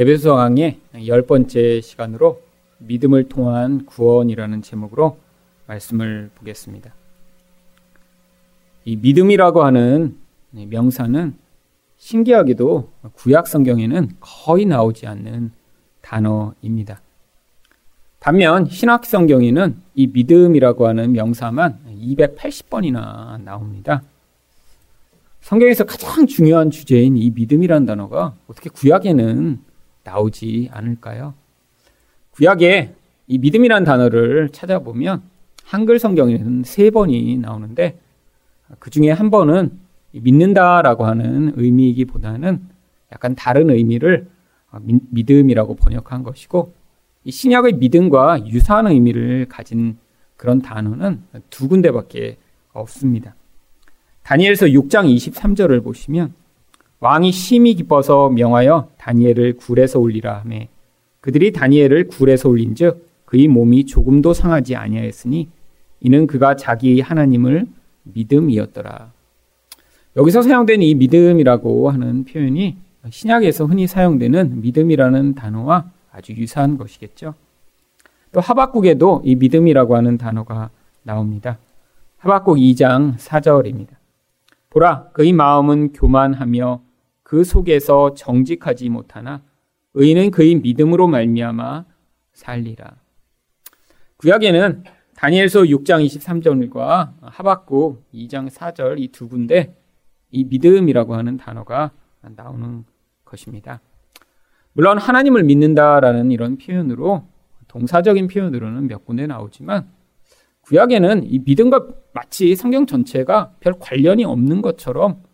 에베소 강의 열 번째 시간으로 믿음을 통한 구원이라는 제목으로 말씀을 보겠습니다. 이 믿음이라고 하는 명사는 신기하게도 구약 성경에는 거의 나오지 않는 단어입니다. 반면 신학 성경에는 이 믿음이라고 하는 명사만 280번이나 나옵니다. 성경에서 가장 중요한 주제인 이 믿음이라는 단어가 어떻게 구약에는 나오지 않을까요? 구약에 이 믿음이라는 단어를 찾아보면 한글 성경에는 세 번이 나오는데 그 중에 한 번은 믿는다라고 하는 의미이기보다는 약간 다른 의미를 믿음이라고 번역한 것이고 이 신약의 믿음과 유사한 의미를 가진 그런 단어는 두 군데밖에 없습니다. 다니엘서 6장 23절을 보시면 왕이 심히 기뻐서 명하여 다니엘을 굴에서 올리라 하매 그들이 다니엘을 굴에서 올린즉 그의 몸이 조금도 상하지 아니하였으니 이는 그가 자기 하나님을 믿음이었더라. 여기서 사용된 이 믿음이라고 하는 표현이 신약에서 흔히 사용되는 믿음이라는 단어와 아주 유사한 것이겠죠. 또 하박국에도 이 믿음이라고 하는 단어가 나옵니다. 하박국 2장 4절입니다. 보라, 그의 마음은 교만하며 그 속에서 정직하지 못하나 의인은 그의 믿음으로 말미암아 살리라. 구약에는 다니엘서 6장 23절과 하박국 2장 4절 이 두 군데 이 믿음이라고 하는 단어가 나오는 것입니다. 물론 하나님을 믿는다라는 이런 표현으로 동사적인 표현으로는 몇 군데 나오지만 구약에는 이 믿음과 마치 성경 전체가 별 관련이 없는 것처럼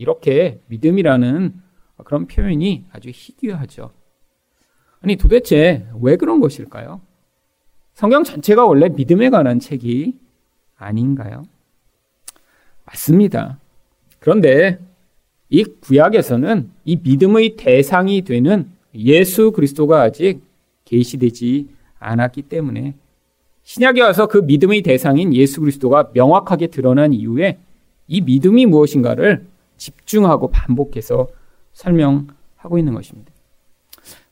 이렇게 믿음이라는 그런 표현이 아주 희귀하죠. 아니 도대체 왜 그런 것일까요? 성경 전체가 원래 믿음에 관한 책이 아닌가요? 맞습니다. 그런데 이 구약에서는 이 믿음의 대상이 되는 예수 그리스도가 아직 계시되지 않았기 때문에 신약에 와서 그 믿음의 대상인 예수 그리스도가 명확하게 드러난 이후에 이 믿음이 무엇인가를 집중하고 반복해서 설명하고 있는 것입니다.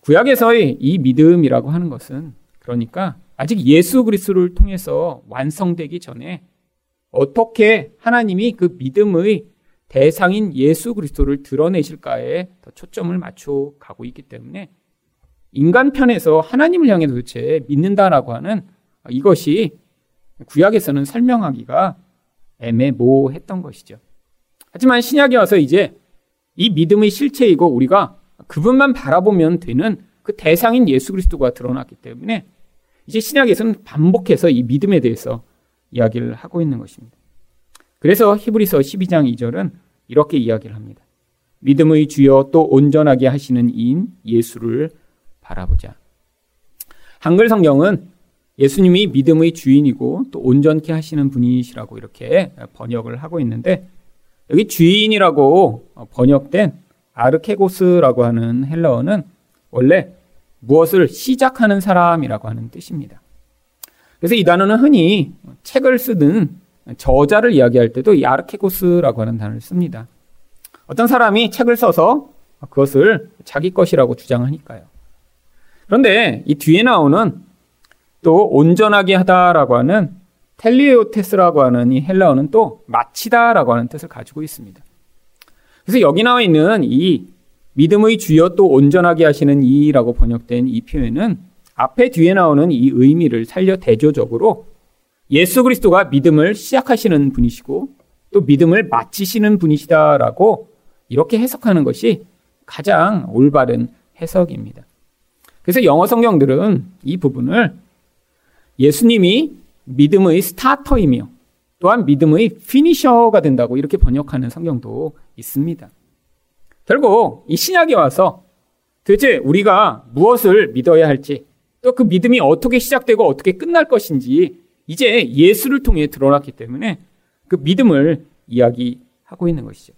구약에서의 이 믿음이라고 하는 것은 그러니까 아직 예수 그리스도를 통해서 완성되기 전에 어떻게 하나님이 그 믿음의 대상인 예수 그리스도를 드러내실까에 더 초점을 맞춰 가고 있기 때문에 인간 편에서 하나님을 향해 도대체 믿는다라고 하는 이것이 구약에서는 설명하기가 애매모했던 것이죠. 하지만 신약에 와서 이제 이 믿음의 실체이고 우리가 그분만 바라보면 되는 그 대상인 예수 그리스도가 드러났기 때문에 이제 신약에서는 반복해서 이 믿음에 대해서 이야기를 하고 있는 것입니다. 그래서 히브리서 12장 2절은 이렇게 이야기를 합니다. 믿음의 주여 또 온전하게 하시는 이인 예수를 바라보자. 한글 성경은 예수님이 믿음의 주인이고 또 온전케 하시는 분이시라고 이렇게 번역을 하고 있는데 여기 주인이라고 번역된 아르케고스라고 하는 헬라어는 원래 무엇을 시작하는 사람이라고 하는 뜻입니다. 그래서 이 단어는 흔히 책을 쓰든 저자를 이야기할 때도 이 아르케고스라고 하는 단어를 씁니다. 어떤 사람이 책을 써서 그것을 자기 것이라고 주장하니까요. 그런데 이 뒤에 나오는 또 온전하게 하다라고 하는 텔리오테스라고 하는 이 헬라어는 또 마치다라고 하는 뜻을 가지고 있습니다. 그래서 여기 나와 있는 이 믿음의 주여 또 온전하게 하시는 이라고 번역된 이 표현은 앞에 뒤에 나오는 이 의미를 살려 대조적으로 예수 그리스도가 믿음을 시작하시는 분이시고 또 믿음을 마치시는 분이시다라고 이렇게 해석하는 것이 가장 올바른 해석입니다. 그래서 영어 성경들은 이 부분을 예수님이 믿음의 스타터이며 또한 믿음의 피니셔가 된다고 이렇게 번역하는 성경도 있습니다. 결국 이 신약에 와서 도대체 우리가 무엇을 믿어야 할지 또 그 믿음이 어떻게 시작되고 어떻게 끝날 것인지 이제 예수를 통해 드러났기 때문에 그 믿음을 이야기하고 있는 것이죠.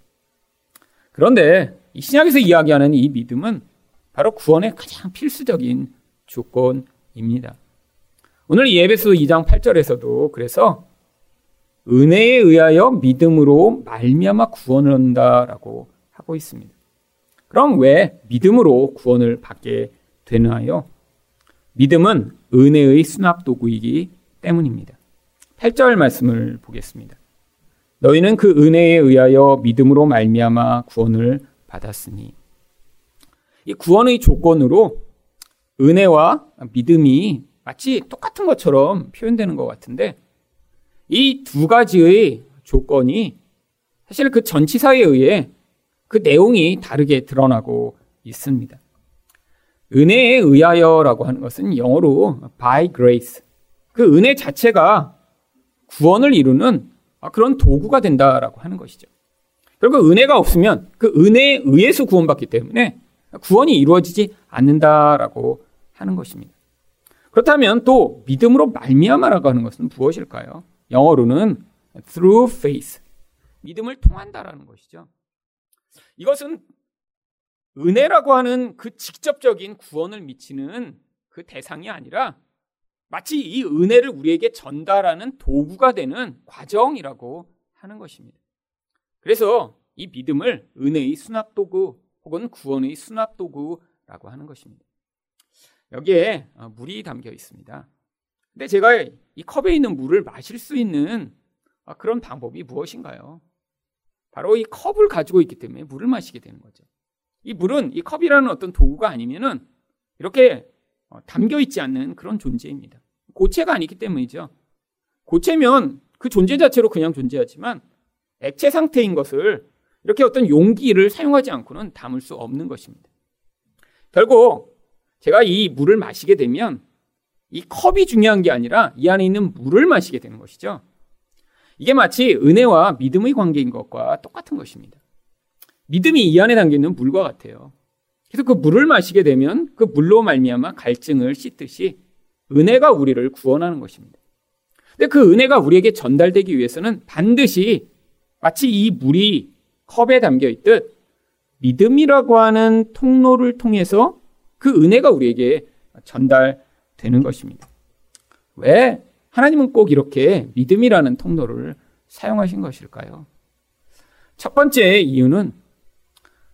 그런데 이 신약에서 이야기하는 이 믿음은 바로 구원의 가장 필수적인 조건입니다. 오늘 예배소 2장 8절에서도 그래서 은혜에 의하여 믿음으로 말미암아 구원을 한다라고 하고 있습니다. 그럼 왜 믿음으로 구원을 받게 되나요? 믿음은 은혜의 수납 도구이기 때문입니다. 8절 말씀을 보겠습니다. 너희는 그 은혜에 의하여 믿음으로 말미암아 구원을 받았으니 이 구원의 조건으로 은혜와 믿음이 마치 똑같은 것처럼 표현되는 것 같은데 이 두 가지의 조건이 사실 그 전치사에 의해 그 내용이 다르게 드러나고 있습니다. 은혜에 의하여라고 하는 것은 영어로 by grace. 그 은혜 자체가 구원을 이루는 그런 도구가 된다라고 하는 것이죠. 결국 은혜가 없으면 그 은혜에 의해서 구원받기 때문에 구원이 이루어지지 않는다라고 하는 것입니다. 그렇다면 또 믿음으로 말미암아라고 하는 것은 무엇일까요? 영어로는 through faith. 믿음을 통한다라는 것이죠. 이것은 은혜라고 하는 그 직접적인 구원을 미치는 그 대상이 아니라 마치 이 은혜를 우리에게 전달하는 도구가 되는 과정이라고 하는 것입니다. 그래서 이 믿음을 은혜의 수납도구 혹은 구원의 수납도구라고 하는 것입니다. 여기에 어, 물이 담겨 있습니다. 근데 제가 이 컵에 있는 물을 마실 수 있는 어, 그런 방법이 무엇인가요? 바로 이 컵을 가지고 있기 때문에 물을 마시게 되는 거죠. 이 물은 이 컵이라는 어떤 도구가 아니면은 이렇게 어, 담겨 있지 않는 그런 존재입니다. 고체가 아니기 때문이죠. 고체면 그 존재 자체로 그냥 존재하지만 액체 상태인 것을 이렇게 어떤 용기를 사용하지 않고는 담을 수 없는 것입니다. 결국 제가 이 물을 마시게 되면 이 컵이 중요한 게 아니라 이 안에 있는 물을 마시게 되는 것이죠. 이게 마치 은혜와 믿음의 관계인 것과 똑같은 것입니다. 믿음이 이 안에 담겨 있는 물과 같아요. 그래서 그 물을 마시게 되면 그 물로 말미암아 갈증을 씻듯이 은혜가 우리를 구원하는 것입니다. 근데 그 은혜가 우리에게 전달되기 위해서는 반드시 마치 이 물이 컵에 담겨 있듯 믿음이라고 하는 통로를 통해서 그 은혜가 우리에게 전달되는 것입니다. 왜 하나님은 꼭 이렇게 믿음이라는 통로를 사용하신 것일까요? 첫 번째 이유는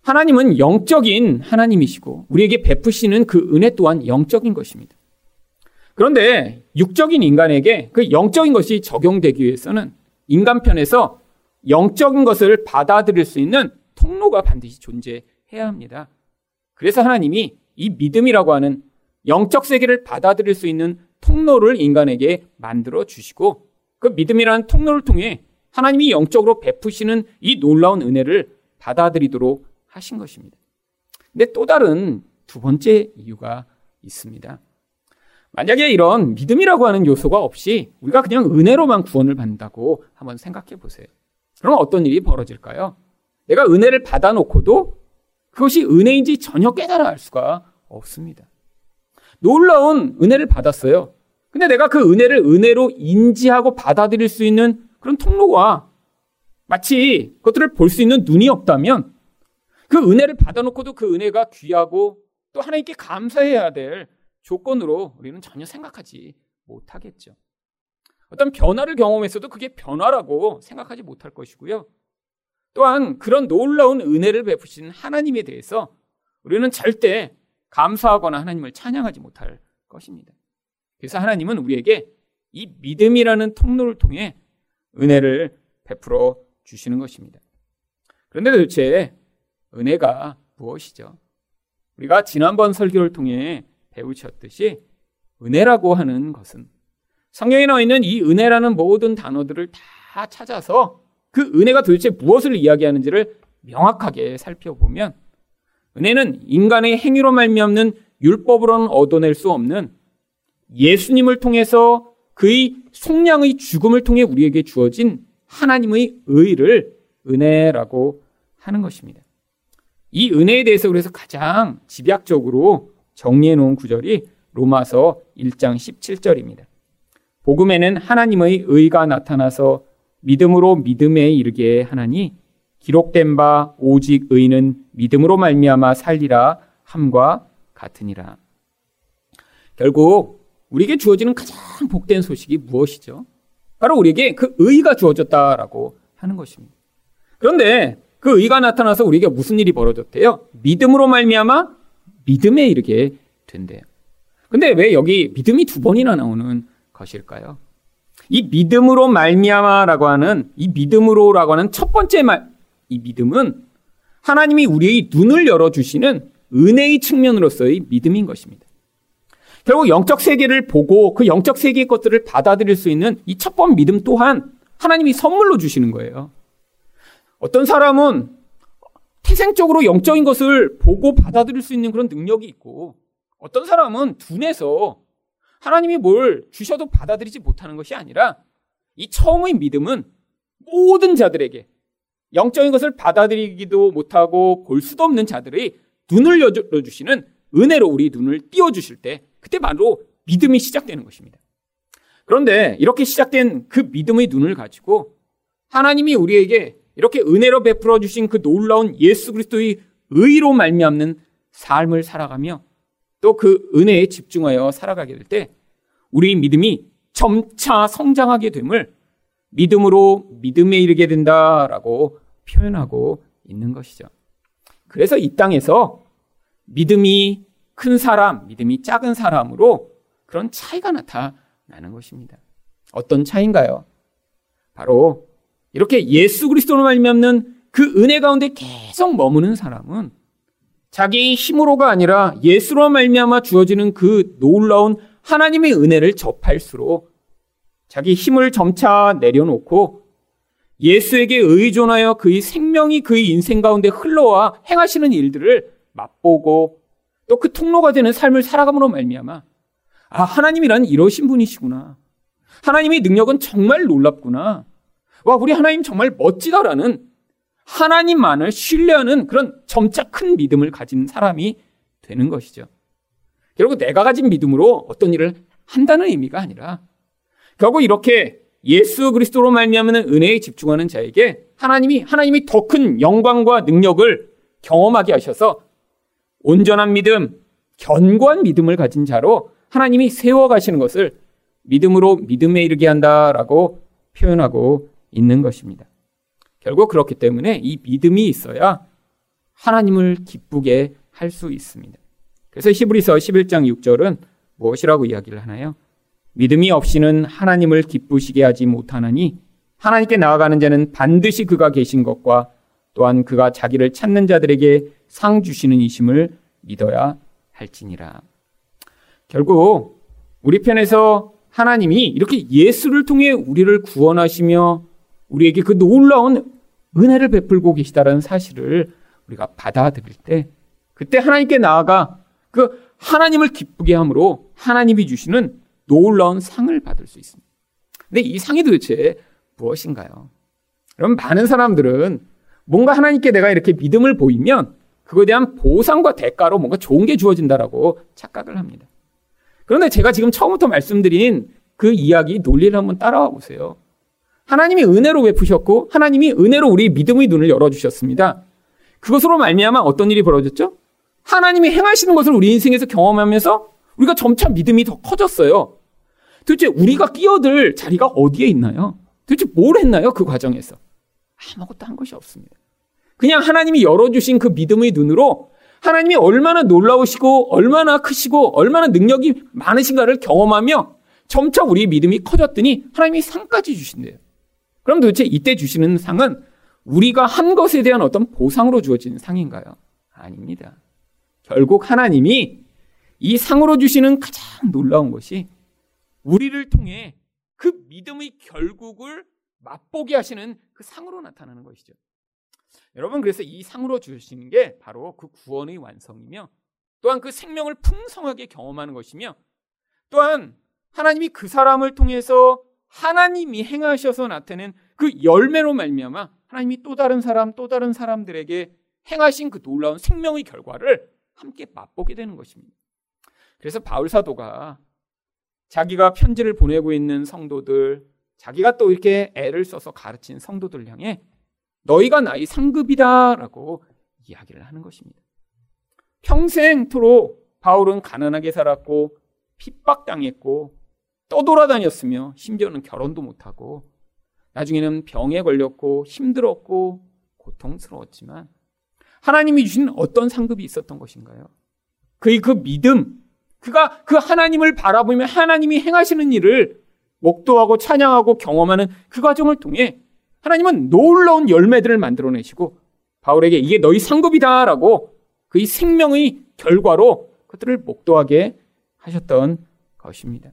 하나님은 영적인 하나님이시고 우리에게 베푸시는 그 은혜 또한 영적인 것입니다. 그런데 육적인 인간에게 그 영적인 것이 적용되기 위해서는 인간편에서 영적인 것을 받아들일 수 있는 통로가 반드시 존재해야 합니다. 그래서 하나님이 이 믿음이라고 하는 영적 세계를 받아들일 수 있는 통로를 인간에게 만들어 주시고 그 믿음이라는 통로를 통해 하나님이 영적으로 베푸시는 이 놀라운 은혜를 받아들이도록 하신 것입니다. 근데 또 다른 두 번째 이유가 있습니다. 만약에 이런 믿음이라고 하는 요소가 없이 우리가 그냥 은혜로만 구원을 받는다고 한번 생각해 보세요. 그럼 어떤 일이 벌어질까요? 내가 은혜를 받아놓고도 그것이 은혜인지 전혀 깨달아 알 수가 없습니다. 놀라운 은혜를 받았어요. 근데 내가 그 은혜를 은혜로 인지하고 받아들일 수 있는 그런 통로와 마치 그것들을 볼 수 있는 눈이 없다면 그 은혜를 받아놓고도 그 은혜가 귀하고 또 하나님께 감사해야 될 조건으로 우리는 전혀 생각하지 못하겠죠. 어떤 변화를 경험했어도 그게 변화라고 생각하지 못할 것이고요. 또한 그런 놀라운 은혜를 베푸신 하나님에 대해서 우리는 절대 감사하거나 하나님을 찬양하지 못할 것입니다. 그래서 하나님은 우리에게 이 믿음이라는 통로를 통해 은혜를 베풀어 주시는 것입니다. 그런데 도대체 은혜가 무엇이죠? 우리가 지난번 설교를 통해 배우셨듯이 은혜라고 하는 것은 성경에 나와 있는 이 은혜라는 모든 단어들을 다 찾아서 그 은혜가 도대체 무엇을 이야기하는지를 명확하게 살펴보면 은혜는 인간의 행위로 말미암는 율법으로는 얻어낼 수 없는 예수님을 통해서 그의 속량의 죽음을 통해 우리에게 주어진 하나님의 의를 은혜라고 하는 것입니다. 이 은혜에 대해서 그래서 가장 집약적으로 정리해 놓은 구절이 로마서 1장 17절입니다. 복음에는 하나님의 의가 나타나서 믿음으로 믿음에 이르게 하나니 기록된 바 오직 의는 믿음으로 말미암아 살리라 함과 같으니라. 결국 우리에게 주어지는 가장 복된 소식이 무엇이죠? 바로 우리에게 그 의가 주어졌다라고 하는 것입니다. 그런데 그그 의가 나타나서 우리에게 무슨 일이 벌어졌대요? 믿음으로 말미암아 믿음에 이르게 된대요. 근데 왜 여기 믿음이 두 번이나 나오는 것일까요? 이 믿음으로 말미암아라고 하는 이 믿음으로라고 하는 첫 번째 말, 이 믿음은 하나님이 우리의 눈을 열어 주시는 은혜의 측면으로서의 믿음인 것입니다. 결국 영적 세계를 보고 그 영적 세계의 것들을 받아들일 수 있는 이 첫 번 믿음 또한 하나님이 선물로 주시는 거예요. 어떤 사람은 태생적으로 영적인 것을 보고 받아들일 수 있는 그런 능력이 있고 어떤 사람은 둔해서 하나님이 뭘 주셔도 받아들이지 못하는 것이 아니라 이 처음의 믿음은 모든 자들에게 영적인 것을 받아들이기도 못하고 볼 수도 없는 자들의 눈을 열어주시는 은혜로 우리 눈을 띄워주실 때 그때 바로 믿음이 시작되는 것입니다. 그런데 이렇게 시작된 그 믿음의 눈을 가지고 하나님이 우리에게 이렇게 은혜로 베풀어 주신 그 놀라운 예수 그리스도의 의로 말미암는 삶을 살아가며 또 그 은혜에 집중하여 살아가게 될 때 우리 믿음이 점차 성장하게 됨을 믿음으로 믿음에 이르게 된다라고 표현하고 있는 것이죠. 그래서 이 땅에서 믿음이 큰 사람, 믿음이 작은 사람으로 그런 차이가 나타나는 것입니다. 어떤 차이인가요? 바로 이렇게 예수 그리스도로 말미암는 그 은혜 가운데 계속 머무는 사람은 자기의 힘으로가 아니라 예수로 말미암아 주어지는 그 놀라운 하나님의 은혜를 접할수록 자기 힘을 점차 내려놓고 예수에게 의존하여 그의 생명이 그의 인생 가운데 흘러와 행하시는 일들을 맛보고 또 그 통로가 되는 삶을 살아감으로 말미암아 아 하나님이란 이러신 분이시구나. 하나님의 능력은 정말 놀랍구나. 와 우리 하나님 정말 멋지다라는 하나님만을 신뢰하는 그런 점차 큰 믿음을 가진 사람이 되는 것이죠. 결국 내가 가진 믿음으로 어떤 일을 한다는 의미가 아니라 결국 이렇게 예수 그리스도로 말미암는 은혜에 집중하는 자에게 하나님이 하나님이 더 큰 영광과 능력을 경험하게 하셔서 온전한 믿음, 견고한 믿음을 가진 자로 하나님이 세워 가시는 것을 믿음으로 믿음에 이르게 한다라고 표현하고 있는 것입니다. 결국 그렇기 때문에 이 믿음이 있어야 하나님을 기쁘게 할 수 있습니다. 그래서 히브리서 11장 6절은 무엇이라고 이야기를 하나요? 믿음이 없이는 하나님을 기쁘시게 하지 못하나니 하나님께 나아가는 자는 반드시 그가 계신 것과 또한 그가 자기를 찾는 자들에게 상 주시는 이심을 믿어야 할지니라. 결국 우리 편에서 하나님이 이렇게 예수를 통해 우리를 구원하시며 우리에게 그 놀라운 은혜를 베풀고 계시다라는 사실을 우리가 받아들일 때 그때 하나님께 나아가 그 하나님을 기쁘게 함으로 하나님이 주시는 놀라운 상을 받을 수 있습니다. 근데 이 상이 도대체 무엇인가요? 여러분, 많은 사람들은 뭔가 하나님께 내가 이렇게 믿음을 보이면 그거에 대한 보상과 대가로 뭔가 좋은 게 주어진다라고 착각을 합니다. 그런데 제가 지금 처음부터 말씀드린 그 이야기 논리를 한번 따라와 보세요. 하나님이 은혜로 베푸셨고 하나님이 은혜로 우리 믿음의 눈을 열어 주셨습니다. 그것으로 말미암아 어떤 일이 벌어졌죠? 하나님이 행하시는 것을 우리 인생에서 경험하면서 우리가 점차 믿음이 더 커졌어요. 도대체 우리가 끼어들 자리가 어디에 있나요? 도대체 뭘 했나요? 그 과정에서. 아무것도 한 것이 없습니다. 그냥 하나님이 열어주신 그 믿음의 눈으로 하나님이 얼마나 놀라우시고 얼마나 크시고 얼마나 능력이 많으신가를 경험하며 점차 우리 믿음이 커졌더니 하나님이 상까지 주신대요. 그럼 도대체 이때 주시는 상은 우리가 한 것에 대한 어떤 보상으로 주어지는 상인가요? 아닙니다. 결국 하나님이 이 상으로 주시는 가장 놀라운 것이 우리를 통해 그 믿음의 결국을 맛보게 하시는 그 상으로 나타나는 것이죠. 여러분 그래서 이 상으로 주시는 게 바로 그 구원의 완성이며 또한 그 생명을 풍성하게 경험하는 것이며 또한 하나님이 그 사람을 통해서 하나님이 행하셔서 나타낸 그 열매로 말미암아 하나님이 또 다른 사람 또 다른 사람들에게 행하신 그 놀라운 생명의 결과를 함께 맛보게 되는 것입니다. 그래서 바울 사도가 자기가 편지를 보내고 있는 성도들, 자기가 또 이렇게 애를 써서 가르친 성도들 향해 너희가 나의 상급이다라고 이야기를 하는 것입니다. 평생토록 바울은 가난하게 살았고 핍박당했고 떠돌아다녔으며 심지어는 결혼도 못하고 나중에는 병에 걸렸고 힘들었고 고통스러웠지만 하나님이 주신 어떤 상급이 있었던 것인가요? 그의 그 믿음, 그가 그 하나님을 바라보며 하나님이 행하시는 일을 목도하고 찬양하고 경험하는 그 과정을 통해 하나님은 놀라운 열매들을 만들어내시고 바울에게 이게 너희 상급이다라고 그의 생명의 결과로 그들을 목도하게 하셨던 것입니다.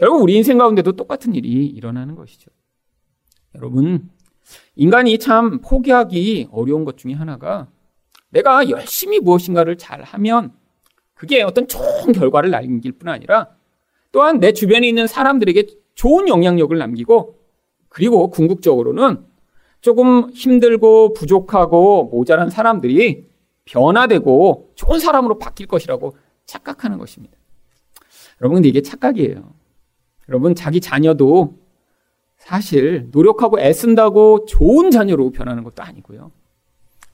결국 우리 인생 가운데도 똑같은 일이 일어나는 것이죠. 여러분, 인간이 참 포기하기 어려운 것 중에 하나가 내가 열심히 무엇인가를 잘 하면 그게 어떤 좋은 결과를 남길 뿐 아니라 또한 내 주변에 있는 사람들에게 좋은 영향력을 남기고 그리고 궁극적으로는 조금 힘들고 부족하고 모자란 사람들이 변화되고 좋은 사람으로 바뀔 것이라고 착각하는 것입니다. 여러분, 근데 이게 착각이에요. 여러분, 자기 자녀도 사실 노력하고 애쓴다고 좋은 자녀로 변하는 것도 아니고요.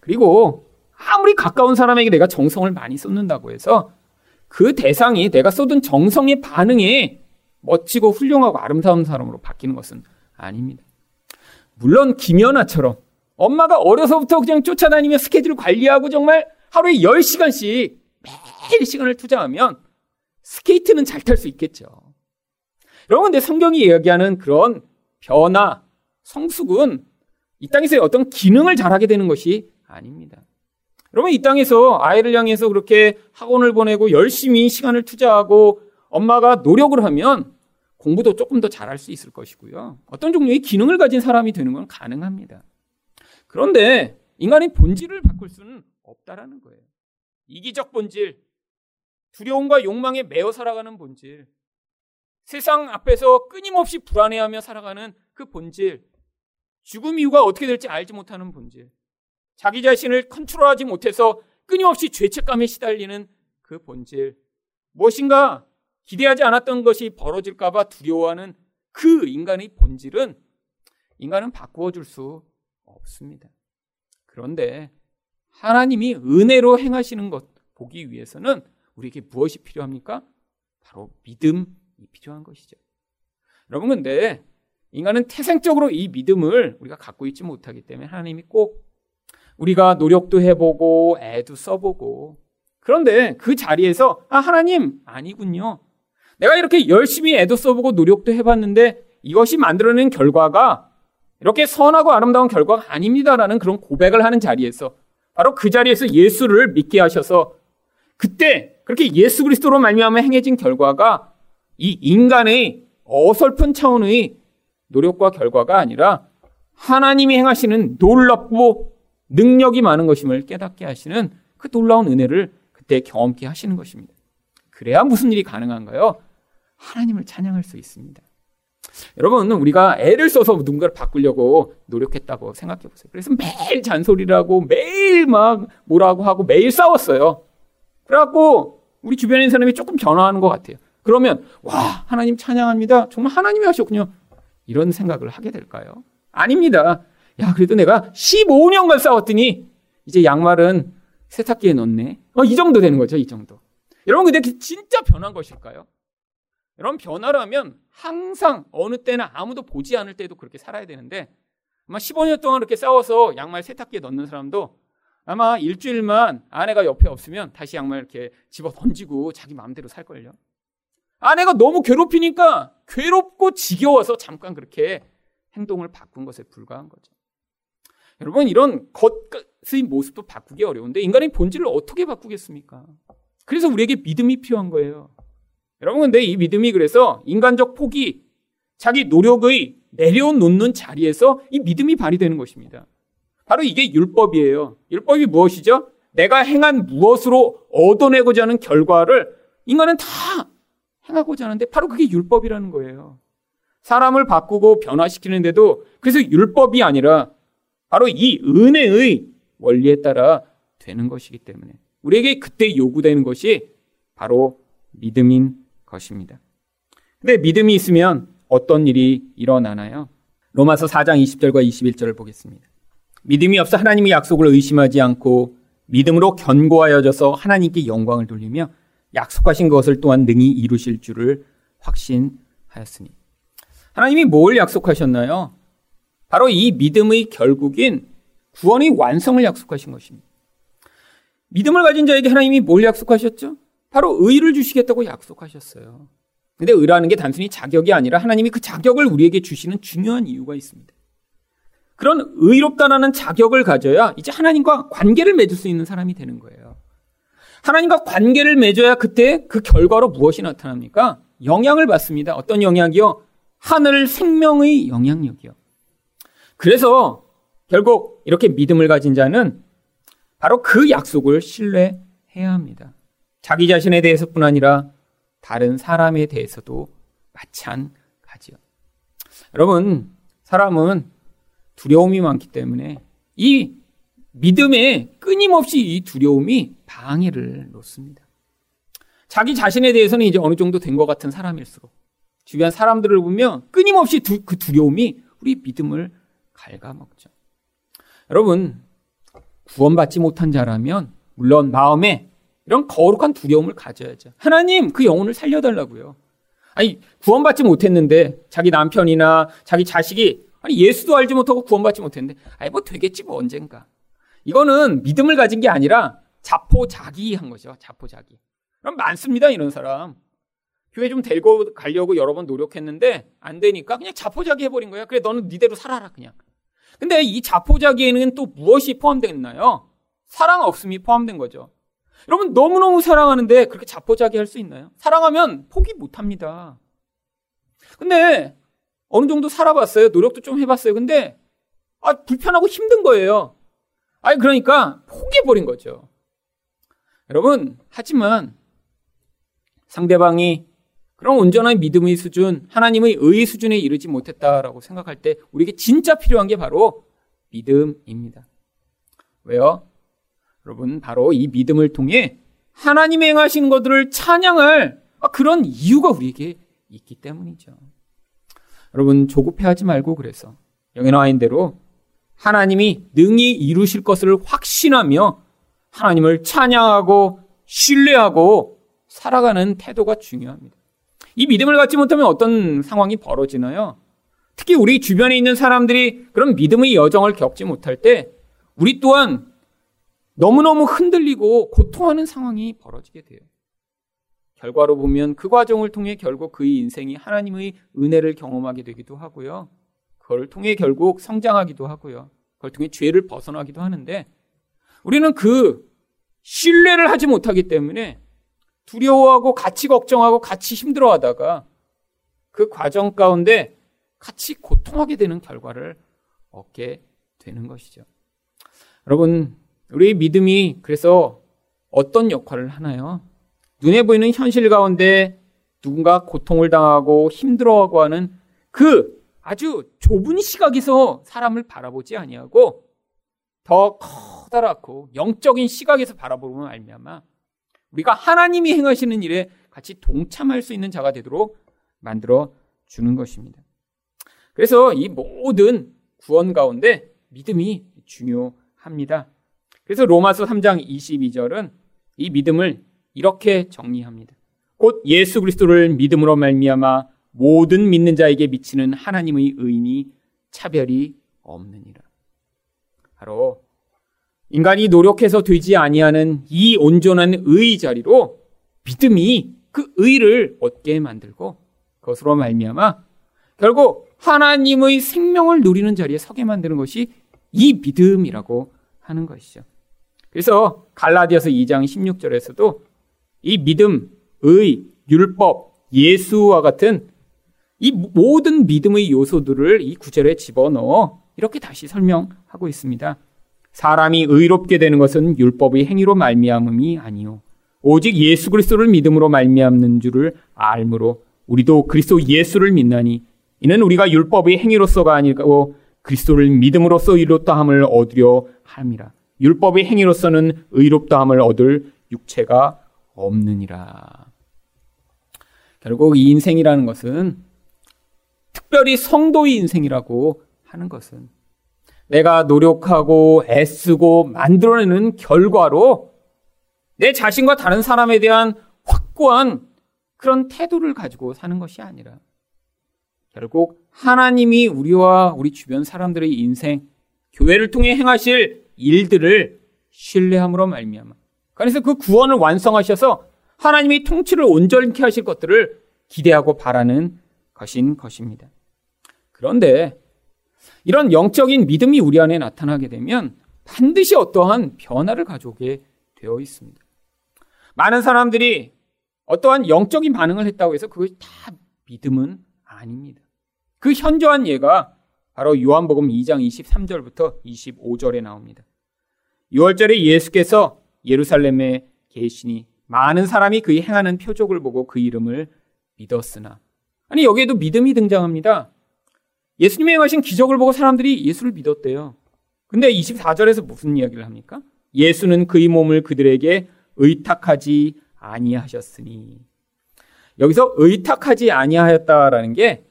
그리고 아무리 가까운 사람에게 내가 정성을 많이 쏟는다고 해서 그 대상이 내가 쏟은 정성의 반응에 멋지고 훌륭하고 아름다운 사람으로 바뀌는 것은 아닙니다. 물론 김연아처럼 엄마가 어려서부터 그냥 쫓아다니며 스케줄을 관리하고 정말 하루에 10시간씩 매일 시간을 투자하면 스케이트는 잘 탈 수 있겠죠. 여러분, 근데 성경이 이야기하는 그런 변화, 성숙은 이 땅에서 어떤 기능을 잘하게 되는 것이 아닙니다. 여러분, 이 땅에서 아이를 향해서 그렇게 학원을 보내고 열심히 시간을 투자하고 엄마가 노력을 하면 공부도 조금 더 잘할 수 있을 것이고요. 어떤 종류의 기능을 가진 사람이 되는 건 가능합니다. 그런데 인간의 본질을 바꿀 수는 없다라는 거예요. 이기적 본질, 두려움과 욕망에 매어 살아가는 본질, 세상 앞에서 끊임없이 불안해하며 살아가는 그 본질, 죽음 이후가 어떻게 될지 알지 못하는 본질, 자기 자신을 컨트롤하지 못해서 끊임없이 죄책감에 시달리는 그 본질, 무엇인가 기대하지 않았던 것이 벌어질까봐 두려워하는 그 인간의 본질은 인간은 바꾸어 줄 수 없습니다. 그런데 하나님이 은혜로 행하시는 것 보기 위해서는 우리에게 무엇이 필요합니까? 바로 믿음이 필요한 것이죠. 여러분 근데 인간은 태생적으로 이 믿음을 우리가 갖고 있지 못하기 때문에 하나님이 꼭 우리가 노력도 해보고 애도 써보고 그런데 그 자리에서 아 하나님 아니군요. 내가 이렇게 열심히 애도 써보고 노력도 해봤는데 이것이 만들어낸 결과가 이렇게 선하고 아름다운 결과가 아닙니다라는 그런 고백을 하는 자리에서 바로 그 자리에서 예수를 믿게 하셔서 그때 그렇게 예수 그리스도로 말미암아 행해진 결과가 이 인간의 어설픈 차원의 노력과 결과가 아니라 하나님이 행하시는 놀랍고 능력이 많은 것임을 깨닫게 하시는 그 놀라운 은혜를 그때 경험케 하시는 것입니다. 그래야 무슨 일이 가능한가요? 하나님을 찬양할 수 있습니다. 여러분, 우리가 애를 써서 누군가를 바꾸려고 노력했다고 생각해 보세요. 그래서 매일 잔소리를 하고 매일 막 뭐라고 하고 매일 싸웠어요. 그래갖고 우리 주변에 있는 사람이 조금 변화하는 것 같아요. 그러면, 와, 하나님 찬양합니다. 정말 하나님이 하셨군요. 이런 생각을 하게 될까요? 아닙니다. 야, 그래도 내가 15년간 싸웠더니 이제 양말은 세탁기에 넣네. 어, 이 정도 되는 거죠, 이 정도. 여러분, 근데 진짜 변한 것일까요? 여러분 변화를 하면 항상 어느 때나 아무도 보지 않을 때도 그렇게 살아야 되는데 아마 15년 동안 그렇게 싸워서 양말 세탁기에 넣는 사람도 아마 일주일만 아내가 옆에 없으면 다시 양말 이렇게 집어 던지고 자기 마음대로 살걸요. 아내가 너무 괴롭히니까 괴롭고 지겨워서 잠깐 그렇게 행동을 바꾼 것에 불과한 거죠. 여러분 이런 겉의 모습도 바꾸기 어려운데 인간의 본질을 어떻게 바꾸겠습니까? 그래서 우리에게 믿음이 필요한 거예요. 여러분 근데 이 믿음이 그래서 인간적 포기, 자기 노력의 내려놓는 자리에서 이 믿음이 발휘되는 것입니다. 바로 이게 율법이에요. 율법이 무엇이죠? 내가 행한 무엇으로 얻어내고자 하는 결과를 인간은 다 행하고자 하는데 바로 그게 율법이라는 거예요. 사람을 바꾸고 변화시키는데도 그래서 율법이 아니라 바로 이 은혜의 원리에 따라 되는 것이기 때문에 우리에게 그때 요구되는 것이 바로 믿음인 것입니다. 근데 믿음이 있으면 어떤 일이 일어나나요? 로마서 4장 20절과 21절을 보겠습니다. 믿음이 없어 하나님의 약속을 의심하지 않고 믿음으로 견고하여져서 하나님께 영광을 돌리며 약속하신 것을 또한 능히 이루실 줄을 확신하였으니. 하나님이 뭘 약속하셨나요? 바로 이 믿음의 결국인 구원의 완성을 약속하신 것입니다. 믿음을 가진 자에게 하나님이 뭘 약속하셨죠? 바로 의를 주시겠다고 약속하셨어요. 근데 의라는 게 단순히 자격이 아니라 하나님이 그 자격을 우리에게 주시는 중요한 이유가 있습니다. 그런 의롭다라는 자격을 가져야 이제 하나님과 관계를 맺을 수 있는 사람이 되는 거예요. 하나님과 관계를 맺어야 그때 그 결과로 무엇이 나타납니까? 영향을 받습니다. 어떤 영향이요? 하늘 생명의 영향력이요. 그래서 결국 이렇게 믿음을 가진 자는 바로 그 약속을 신뢰해야 합니다. 자기 자신에 대해서뿐 아니라 다른 사람에 대해서도 마찬가지요. 여러분, 사람은 두려움이 많기 때문에 이 믿음에 끊임없이 이 두려움이 방해를 놓습니다. 자기 자신에 대해서는 이제 어느 정도 된 것 같은 사람일수록 주변 사람들을 보면 끊임없이 두, 그 두려움이 우리 믿음을 갉아먹죠. 여러분, 구원받지 못한 자라면 물론 마음에 이런 거룩한 두려움을 가져야죠. 하나님, 그 영혼을 살려달라고요. 아니, 구원받지 못했는데 자기 남편이나 자기 자식이 아니, 예수도 알지 못하고 구원받지 못했는데 아니, 뭐 되겠지 뭐 언젠가. 이거는 믿음을 가진 게 아니라 자포자기한 거죠. 자포자기. 그럼 많습니다, 이런 사람. 교회 좀 데리고 가려고 여러 번 노력했는데 안 되니까 그냥 자포자기 해버린 거야. 그래, 너는 니대로 살아라, 그냥. 근데 이 자포자기에는 또 무엇이 포함되나요? 사랑 없음이 포함된 거죠. 여러분 너무너무 사랑하는데 그렇게 자포자기 할 수 있나요? 사랑하면 포기 못 합니다. 근데 어느 정도 살아봤어요. 노력도 좀 해봤어요. 근데 아, 불편하고 힘든 거예요. 아니, 그러니까 포기해버린 거죠. 여러분, 하지만 상대방이 그런 온전한 믿음의 수준, 하나님의 의의 수준에 이르지 못했다라고 생각할 때 우리에게 진짜 필요한 게 바로 믿음입니다. 왜요? 여러분, 바로 이 믿음을 통해 하나님이 행하시는 것들을 찬양할 그런 이유가 우리에게 있기 때문이죠. 여러분, 조급해하지 말고 그래서 여기 나와 있는 대로 하나님이 능히 이루실 것을 확신하며 하나님을 찬양하고 신뢰하고 살아가는 태도가 중요합니다. 이 믿음을 갖지 못하면 어떤 상황이 벌어지나요? 특히 우리 주변에 있는 사람들이 그런 믿음의 여정을 겪지 못할 때 우리 또한 너무너무 흔들리고 고통하는 상황이 벌어지게 돼요. 결과로 보면 그 과정을 통해 결국 그의 인생이 하나님의 은혜를 경험하게 되기도 하고요. 그걸 통해 결국 성장하기도 하고요. 그걸 통해 죄를 벗어나기도 하는데 우리는 그 신뢰를 하지 못하기 때문에 두려워하고 같이 걱정하고 같이 힘들어하다가 그 과정 가운데 같이 고통하게 되는 결과를 얻게 되는 것이죠. 여러분, 우리 믿음이 그래서 어떤 역할을 하나요? 눈에 보이는 현실 가운데 누군가 고통을 당하고 힘들어하고 하는 그 아주 좁은 시각에서 사람을 바라보지 아니하고 더 커다랗고 영적인 시각에서 바라보면 알미암아 우리가 하나님이 행하시는 일에 같이 동참할 수 있는 자가 되도록 만들어 주는 것입니다. 그래서 이 모든 구원 가운데 믿음이 중요합니다. 그래서 로마서 3장 22절은 이 믿음을 이렇게 정리합니다. 곧 예수 그리스도를 믿음으로 말미암아 모든 믿는 자에게 미치는 하나님의 의인이 차별이 없느니라. 바로 인간이 노력해서 되지 아니하는 이 온전한 의의 자리로 믿음이 그 의를 얻게 만들고 그것으로 말미암아 결국 하나님의 생명을 누리는 자리에 서게 만드는 것이 이 믿음이라고 하는 것이죠. 그래서 갈라디아서 2장 16절에서도 이 믿음, 의, 율법, 예수와 같은 이 모든 믿음의 요소들을 이 구절에 집어넣어 이렇게 다시 설명하고 있습니다. 사람이 의롭게 되는 것은 율법의 행위로 말미암음이 아니요 오직 예수 그리스도를 믿음으로 말미암는 줄을 알므로 우리도 그리스도 예수를 믿나니 이는 우리가 율법의 행위로서가 아니고 그리스도를 믿음으로써 의롭다함을 얻으려 함이라. 율법의 행위로서는 의롭다함을 얻을 육체가 없느니라. 결국 이 인생이라는 것은 특별히 성도의 인생이라고 하는 것은 내가 노력하고 애쓰고 만들어내는 결과로 내 자신과 다른 사람에 대한 확고한 그런 태도를 가지고 사는 것이 아니라 결국 하나님이 우리와 우리 주변 사람들의 인생, 교회를 통해 행하실 일들을 신뢰함으로 말미암아. 그래서 그 구원을 완성하셔서 하나님이 통치를 온전케 하실 것들을 기대하고 바라는 것인 것입니다. 그런데 이런 영적인 믿음이 우리 안에 나타나게 되면 반드시 어떠한 변화를 가져오게 되어 있습니다. 많은 사람들이 어떠한 영적인 반응을 했다고 해서 그것이 다 믿음은 아닙니다. 그 현저한 예가 바로 요한복음 2장 23절부터 25절에 나옵니다. 6월절에 예수께서 예루살렘에 계시니 많은 사람이 그의 행하는 표적을 보고 그 이름을 믿었으나 아니 여기에도 믿음이 등장합니다. 예수님이 행하신 기적을 보고 사람들이 예수를 믿었대요. 근데 24절에서 무슨 이야기를 합니까? 예수는 그의 몸을 그들에게 의탁하지 아니하셨으니 여기서 의탁하지 아니하였다라는 게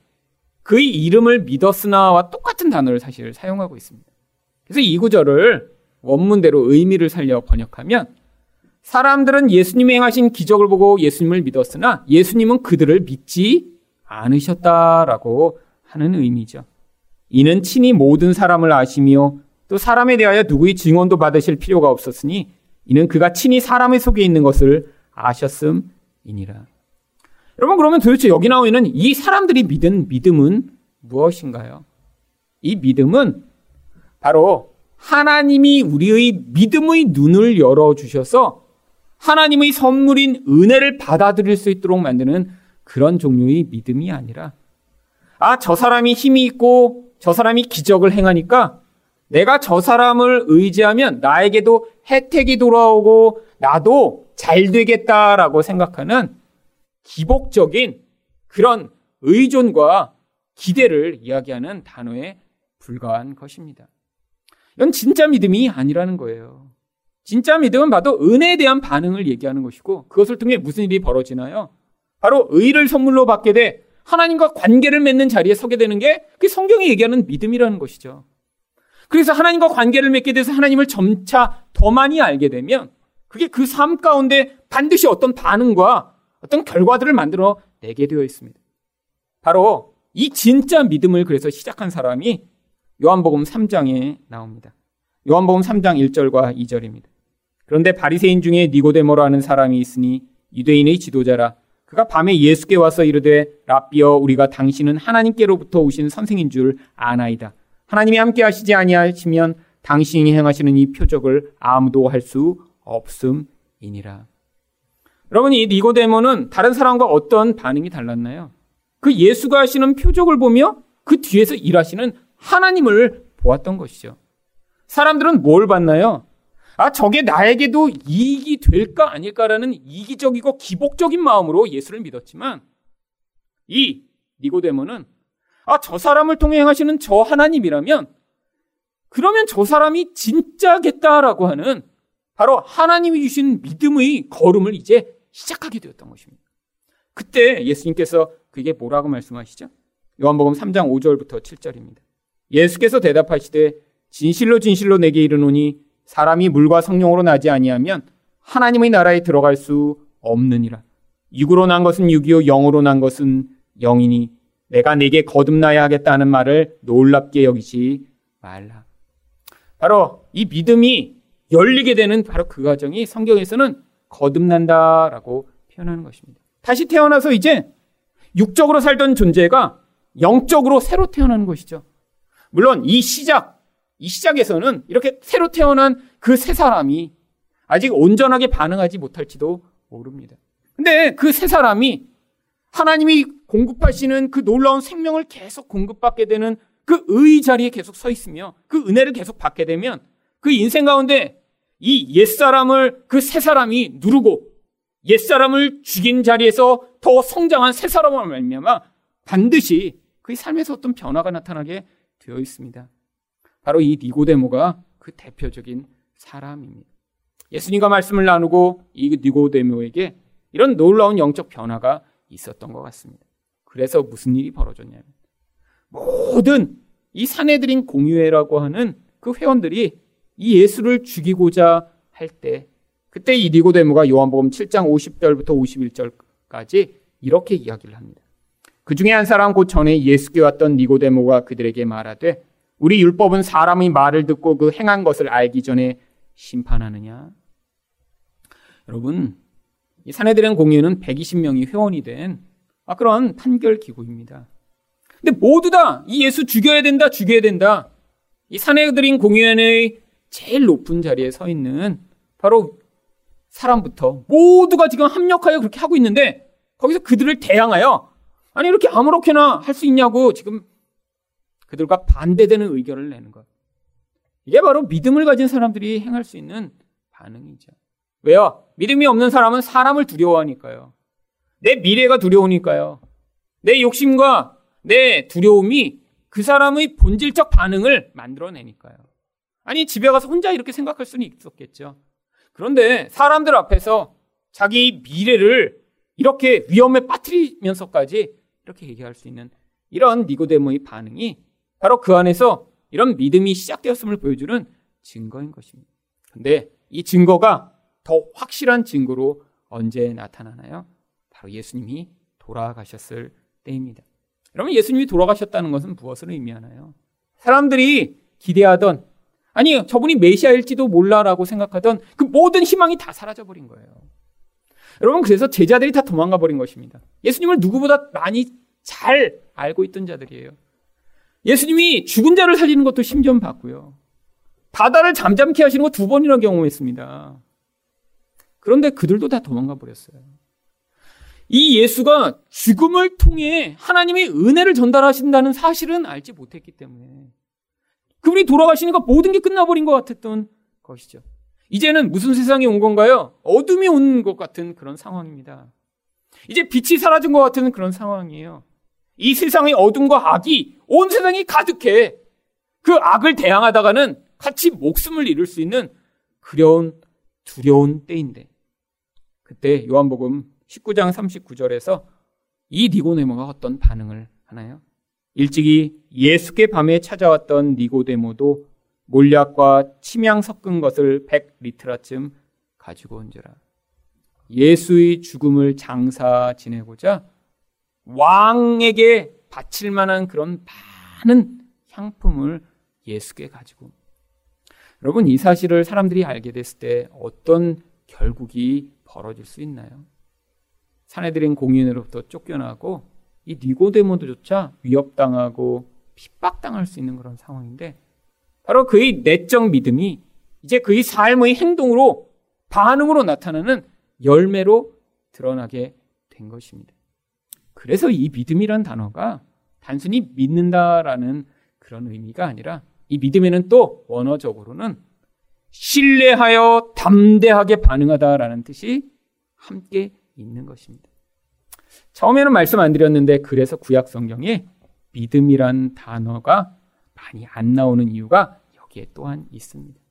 그의 이름을 믿었으나와 똑같은 단어를 사실 사용하고 있습니다. 그래서 이 구절을 원문대로 의미를 살려 번역하면 사람들은 예수님이 행하신 기적을 보고 예수님을 믿었으나 예수님은 그들을 믿지 않으셨다라고 하는 의미죠. 이는 친히 모든 사람을 아시며 또 사람에 대하여 누구의 증언도 받으실 필요가 없었으니 이는 그가 친히 사람의 속에 있는 것을 아셨음이니라. 여러분 그러면 도대체 여기 나와 있는 이 사람들이 믿은 믿음은 무엇인가요? 이 믿음은 바로 하나님이 우리의 믿음의 눈을 열어 주셔서 하나님의 선물인 은혜를 받아들일 수 있도록 만드는 그런 종류의 믿음이 아니라 아, 저 사람이 힘이 있고 저 사람이 기적을 행하니까 내가 저 사람을 의지하면 나에게도 혜택이 돌아오고 나도 잘 되겠다라고 생각하는 기복적인 그런 의존과 기대를 이야기하는 단어에 불과한 것입니다. 이건 진짜 믿음이 아니라는 거예요. 진짜 믿음은 봐도 은혜에 대한 반응을 얘기하는 것이고 그것을 통해 무슨 일이 벌어지나요? 바로 의를 선물로 받게 돼 하나님과 관계를 맺는 자리에 서게 되는 게 그 성경이 얘기하는 믿음이라는 것이죠. 그래서 하나님과 관계를 맺게 돼서 하나님을 점차 더 많이 알게 되면 그게 그 삶 가운데 반드시 어떤 반응과 어떤 결과들을 만들어 내게 되어 있습니다. 바로 이 진짜 믿음을 그래서 시작한 사람이 요한복음 3장에 나옵니다. 요한복음 3장 1절과 2절입니다. 그런데 바리새인 중에 니고데모라는 사람이 있으니 유대인의 지도자라 그가 밤에 예수께 와서 이르되 라비어 우리가 당신은 하나님께로부터 오신 선생인 줄 아나이다. 하나님이 함께 하시지 아니하시면 당신이 행하시는 이 표적을 아무도 할 수 없음이니라. 여러분 이 니고데모는 다른 사람과 어떤 반응이 달랐나요? 그 예수가 하시는 표적을 보며 그 뒤에서 일하시는 하나님을 보았던 것이죠. 사람들은 뭘 봤나요? 아, 저게 나에게도 이익이 될까 아닐까라는 이기적이고 기복적인 마음으로 예수를 믿었지만 이 니고데모는 아, 저 사람을 통해 행하시는 저 하나님이라면 그러면 저 사람이 진짜겠다라고 하는 바로 하나님이 주신 믿음의 걸음을 이제 시작하게 되었던 것입니다. 그때 예수님께서 그게 뭐라고 말씀하시죠? 요한복음 3장 5절부터 7절입니다. 예수께서 대답하시되 진실로 진실로 내게 이르노니 사람이 물과 성령으로 나지 아니하면 하나님의 나라에 들어갈 수 없느니라. 육으로 난 것은 육이요 영으로 난 것은 영이니 내가 내게 거듭나야 하겠다는 말을 놀랍게 여기지 말라. 바로 이 믿음이 열리게 되는 바로 그 과정이 성경에서는 거듭난다라고 표현하는 것입니다. 다시 태어나서 이제 육적으로 살던 존재가 영적으로 새로 태어나는 것이죠. 물론 이 시작, 이 시작에서는 이렇게 새로 태어난 그 세 사람이 아직 온전하게 반응하지 못할지도 모릅니다. 근데 그 세 사람이 하나님이 공급하시는 그 놀라운 생명을 계속 공급받게 되는 그의 자리에 계속 서 있으며 그 은혜를 계속 받게 되면 그 인생 가운데 이 옛사람을 그세 사람이 누르고 옛사람을 죽인 자리에서 더 성장한 새 사람을 말미암아 반드시 그의 삶에서 어떤 변화가 나타나게 되어 있습니다. 바로 이 니고데모가 그 대표적인 사람입니다. 예수님과 말씀을 나누고 이 니고데모에게 이런 놀라운 영적 변화가 있었던 것 같습니다. 그래서 무슨 일이 벌어졌냐면 모든 이 사내들인 공유회라고 하는 그 회원들이 이 예수를 죽이고자 할 때 그때 이 니고데모가 요한복음 7장 50절부터 51절까지 이렇게 이야기를 합니다. 그 중에 한 사람 곧 전에 예수께 왔던 니고데모가 그들에게 말하되 우리 율법은 사람의 말을 듣고 그 행한 것을 알기 전에 심판하느냐? 여러분, 이 사내들은 공유는 120명이 회원이 된 아, 그런 판결 기구입니다. 근데 모두 다 이 예수 죽여야 된다, 죽여야 된다. 이 사내들인 공유의 제일 높은 자리에 서 있는 바로 사람부터 모두가 지금 합력하여 그렇게 하고 있는데 거기서 그들을 대항하여 아니 이렇게 아무렇게나 할 수 있냐고 지금 그들과 반대되는 의견을 내는 것. 이게 바로 믿음을 가진 사람들이 행할 수 있는 반응이죠. 왜요? 믿음이 없는 사람은 사람을 두려워하니까요. 내 미래가 두려우니까요. 내 욕심과 내 두려움이 그 사람의 본질적 반응을 만들어내니까요. 아니, 집에 가서 혼자 이렇게 생각할 수는 있었겠죠. 그런데 사람들 앞에서 자기 미래를 이렇게 위험에 빠뜨리면서까지 이렇게 얘기할 수 있는 이런 니고데모의 반응이 바로 그 안에서 이런 믿음이 시작되었음을 보여주는 증거인 것입니다. 근데 이 증거가 더 확실한 증거로 언제 나타나나요? 바로 예수님이 돌아가셨을 때입니다. 여러분, 예수님이 돌아가셨다는 것은 무엇을 의미하나요? 사람들이 기대하던, 아니, 저분이 메시아일지도 몰라라고 생각하던 그 모든 희망이 다 사라져버린 거예요. 여러분, 그래서 제자들이 다 도망가 버린 것입니다. 예수님을 누구보다 많이 잘 알고 있던 자들이에요. 예수님이 죽은 자를 살리는 것도 심전 봤고요. 바다를 잠잠케 하시는 거 두 번이나 경험했습니다. 그런데 그들도 다 도망가 버렸어요. 이 예수가 죽음을 통해 하나님의 은혜를 전달하신다는 사실은 알지 못했기 때문에 그분이 돌아가시니까 모든 게 끝나버린 것 같았던 것이죠. 이제는 무슨 세상이 온 건가요? 어둠이 온 것 같은 그런 상황입니다. 이제 빛이 사라진 것 같은 그런 상황이에요. 이 세상의 어둠과 악이 온 세상이 가득해. 그 악을 대항하다가는 같이 목숨을 잃을 수 있는 그려운 두려운 때인데 그때 요한복음 19장 39절에서 이 니고데모가 어떤 반응을 하나요? 일찍이 예수께 밤에 찾아왔던 니고데모도 몰약과 침향 섞은 것을 100리트라쯤 가지고 온지라. 예수의 죽음을 장사 지내고자 왕에게 바칠 만한 그런 많은 향품을 예수께 가지고. 여러분, 이 사실을 사람들이 알게 됐을 때 어떤 결국이 벌어질 수 있나요? 사내들인 공인으로부터 쫓겨나고 이 니고데모도조차 위협당하고 핍박당할 수 있는 그런 상황인데 바로 그의 내적 믿음이 이제 그의 삶의 행동으로 반응으로 나타나는 열매로 드러나게 된 것입니다. 그래서 이 믿음이란 단어가 단순히 믿는다라는 그런 의미가 아니라 이 믿음에는 또 원어적으로는 신뢰하여 담대하게 반응하다라는 뜻이 함께 있는 것입니다. 처음에는 말씀 안 드렸는데 그래서 구약 성경에 믿음이란 단어가 많이 안 나오는 이유가 여기에 또한 있습니다.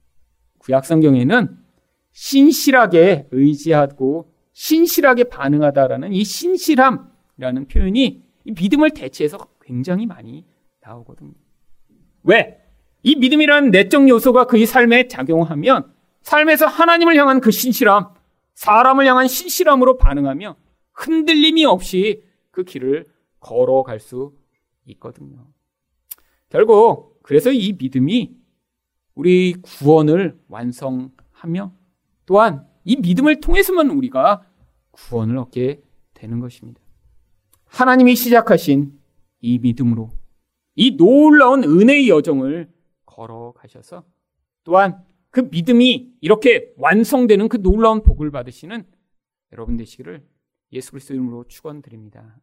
구약 성경에는 신실하게 의지하고 신실하게 반응하다라는 이 신실함이 라는 표현이 믿음을 대체해서 굉장히 많이 나오거든요. 왜? 이 믿음이라는 내적 요소가 그의 삶에 작용하면 삶에서 하나님을 향한 그 신실함, 사람을 향한 신실함으로 반응하며 흔들림이 없이 그 길을 걸어갈 수 있거든요. 결국 그래서 이 믿음이 우리 구원을 완성하며 또한 이 믿음을 통해서만 우리가 구원을 얻게 되는 것입니다. 하나님이 시작하신 이 믿음으로 이 놀라운 은혜의 여정을 걸어가셔서 또한 그 믿음이 이렇게 완성되는 그 놀라운 복을 받으시는 여러분 되시기를 예수 그리스도 이름으로 축원드립니다.